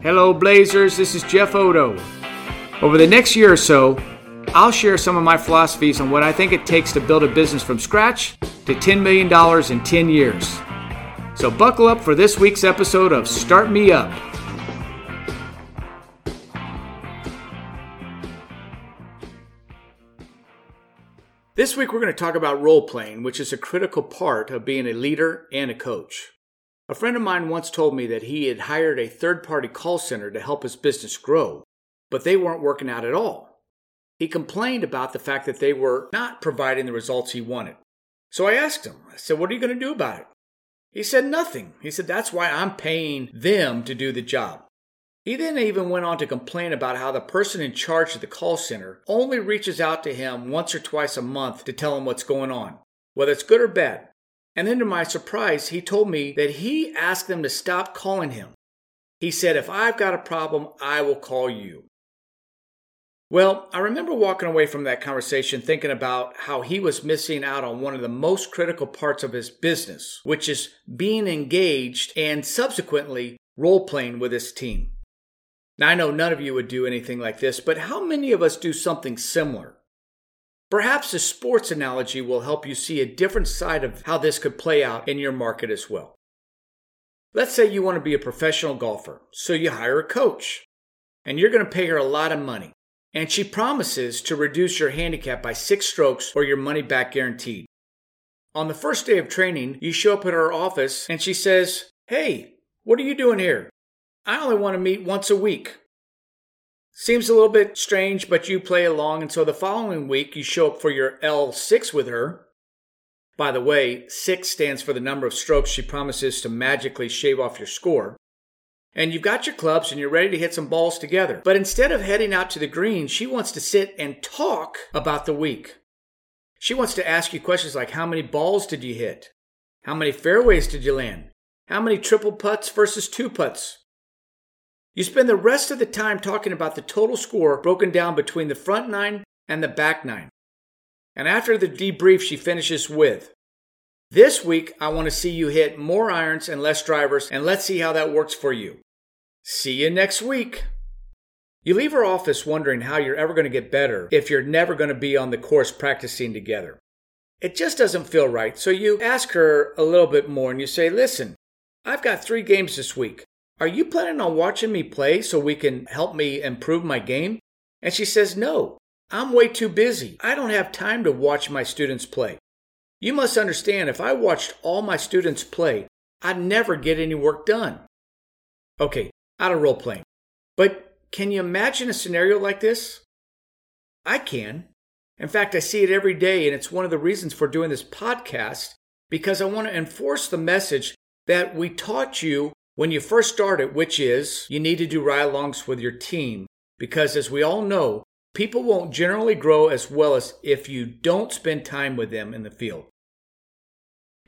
Hello, Blazers. This is Jeff Oddo. Over the next year or so, I'll share some of my philosophies on what I think it takes to build a business from scratch to $10 million in 10 years. So, buckle up for this week's episode of Start Me Up. This week, we're going to talk about role playing, which is a critical part of being a leader and a coach. A friend of mine once told me that he had hired a third party call center to help his business grow, but they weren't working out at all. He complained about the fact that they were not providing the results he wanted. So I asked him, I said, What are you going to do about it? He said, Nothing. He said, That's why I'm paying them to do the job. He then even went on to complain about how the person in charge of the call center only reaches out to him once or twice a month to tell him what's going on, whether it's good or bad. And then to my surprise, he told me that he asked them to stop calling him. He said, If I've got a problem, I will call you. Well, I remember walking away from that conversation thinking about how he was missing out on one of the most critical parts of his business, which is being engaged and subsequently role playing with his team. Now, I know none of you would do anything like this, but how many of us do something similar? Perhaps a sports analogy will help you see a different side of how this could play out in your market as well. Let's say you want to be a professional golfer, so you hire a coach, and you're going to pay her a lot of money, and she promises to reduce your handicap by six strokes or your money back guaranteed. On the first day of training, you show up at her office and she says, Hey, what are you doing here? I only want to meet once a week. Seems a little bit strange, but you play along, and so the following week you show up for your L6 with her. By the way, 6 stands for the number of strokes she promises to magically shave off your score. And you've got your clubs and you're ready to hit some balls together. But instead of heading out to the green, she wants to sit and talk about the week. She wants to ask you questions like how many balls did you hit? How many fairways did you land? How many triple putts versus two putts? You spend the rest of the time talking about the total score broken down between the front nine and the back nine. And after the debrief, she finishes with This week, I want to see you hit more irons and less drivers, and let's see how that works for you. See you next week. You leave her office wondering how you're ever going to get better if you're never going to be on the course practicing together. It just doesn't feel right, so you ask her a little bit more and you say, Listen, I've got three games this week. Are you planning on watching me play so we can help me improve my game? And she says, No, I'm way too busy. I don't have time to watch my students play. You must understand, if I watched all my students play, I'd never get any work done. Okay, out of role playing. But can you imagine a scenario like this? I can. In fact, I see it every day, and it's one of the reasons for doing this podcast because I want to enforce the message that we taught you when you first started, which is you need to do ride alongs with your team. Because as we all know, people won't generally grow as well as if you don't spend time with them in the field.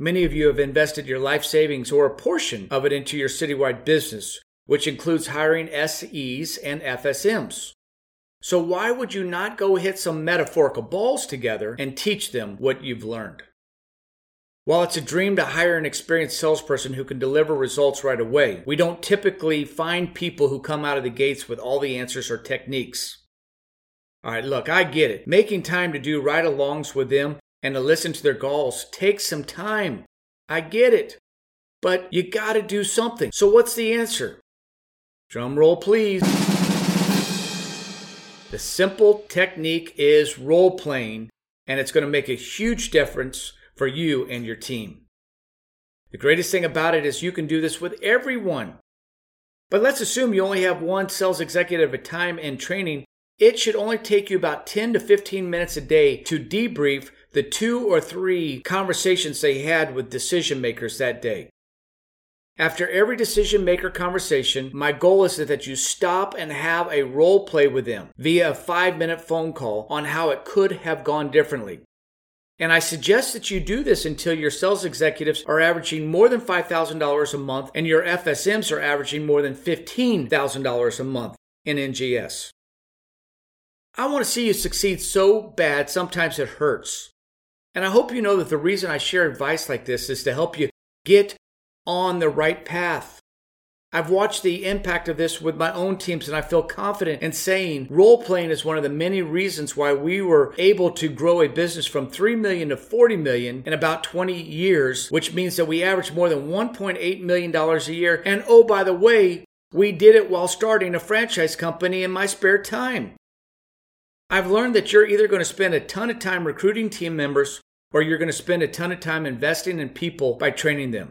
Many of you have invested your life savings or a portion of it into your City Wide business, which includes hiring SEs and FSMs. So, why would you not go hit some metaphorical balls together and teach them what you've learned? While it's a dream to hire an experienced salesperson who can deliver results right away, we don't typically find people who come out of the gates with all the answers or techniques. All right, look, I get it. Making time to do ride alongs with them and to listen to their goals takes some time. I get it. But you gotta do something. So, what's the answer? Drum roll, please. The simple technique is role playing, and it's gonna make a huge difference for you and your team. The greatest thing about it is you can do this with everyone. But let's assume you only have one sales executive at a time in training. It should only take you about 10 to 15 minutes a day to debrief the two or three conversations they had with decision makers that day. After every decision maker conversation, my goal is that you stop and have a role play with them via a five minute phone call on how it could have gone differently. And I suggest that you do this until your sales executives are averaging more than $5,000 a month and your FSMs are averaging more than $15,000 a month in NGS. I want to see you succeed so bad, sometimes it hurts. And I hope you know that the reason I share advice like this is to help you get on the right path. I've watched the impact of this with my own teams, and I feel confident in saying role playing is one of the many reasons why we were able to grow a business from 3 million to 40 million in about 20 years, which means that we average more than $1.8 million a year. And oh, by the way, we did it while starting a franchise company in my spare time. I've learned that you're either going to spend a ton of time recruiting team members or you're going to spend a ton of time investing in people by training them.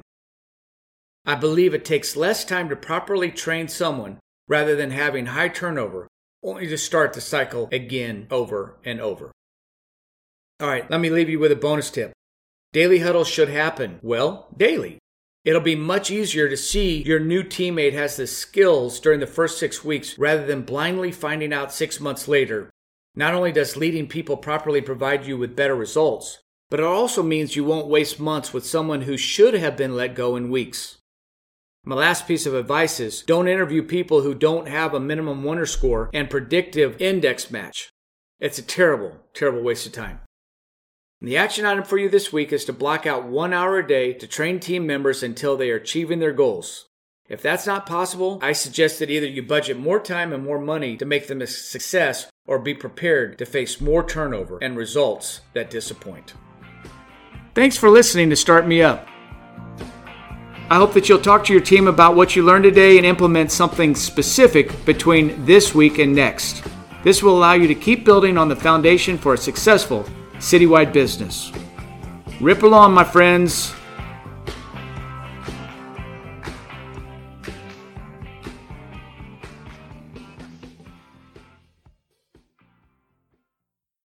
I believe it takes less time to properly train someone rather than having high turnover, only to start the cycle again over and over. All right, let me leave you with a bonus tip. Daily huddles should happen, well, daily. It'll be much easier to see your new teammate has the skills during the first six weeks rather than blindly finding out six months later. Not only does leading people properly provide you with better results, but it also means you won't waste months with someone who should have been let go in weeks. My last piece of advice is don't interview people who don't have a minimum winner score and predictive index match. It's a terrible, terrible waste of time. And the action item for you this week is to block out one hour a day to train team members until they are achieving their goals. If that's not possible, I suggest that either you budget more time and more money to make them a success or be prepared to face more turnover and results that disappoint. Thanks for listening to Start Me Up. I hope that you'll talk to your team about what you learned today and implement something specific between this week and next. This will allow you to keep building on the foundation for a successful City Wide business. Rip along, my friends.